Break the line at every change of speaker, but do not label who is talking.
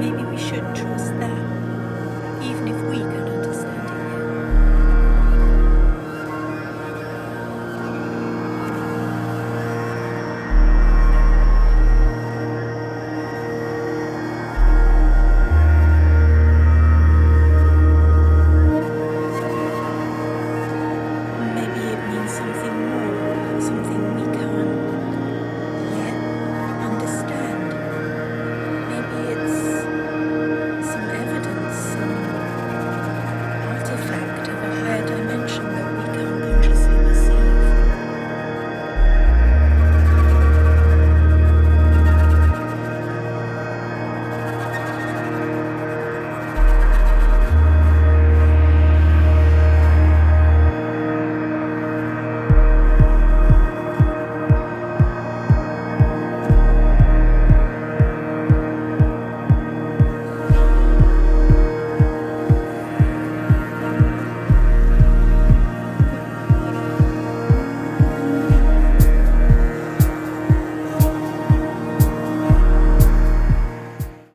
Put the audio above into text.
maybe we should trust them, even if we cannot.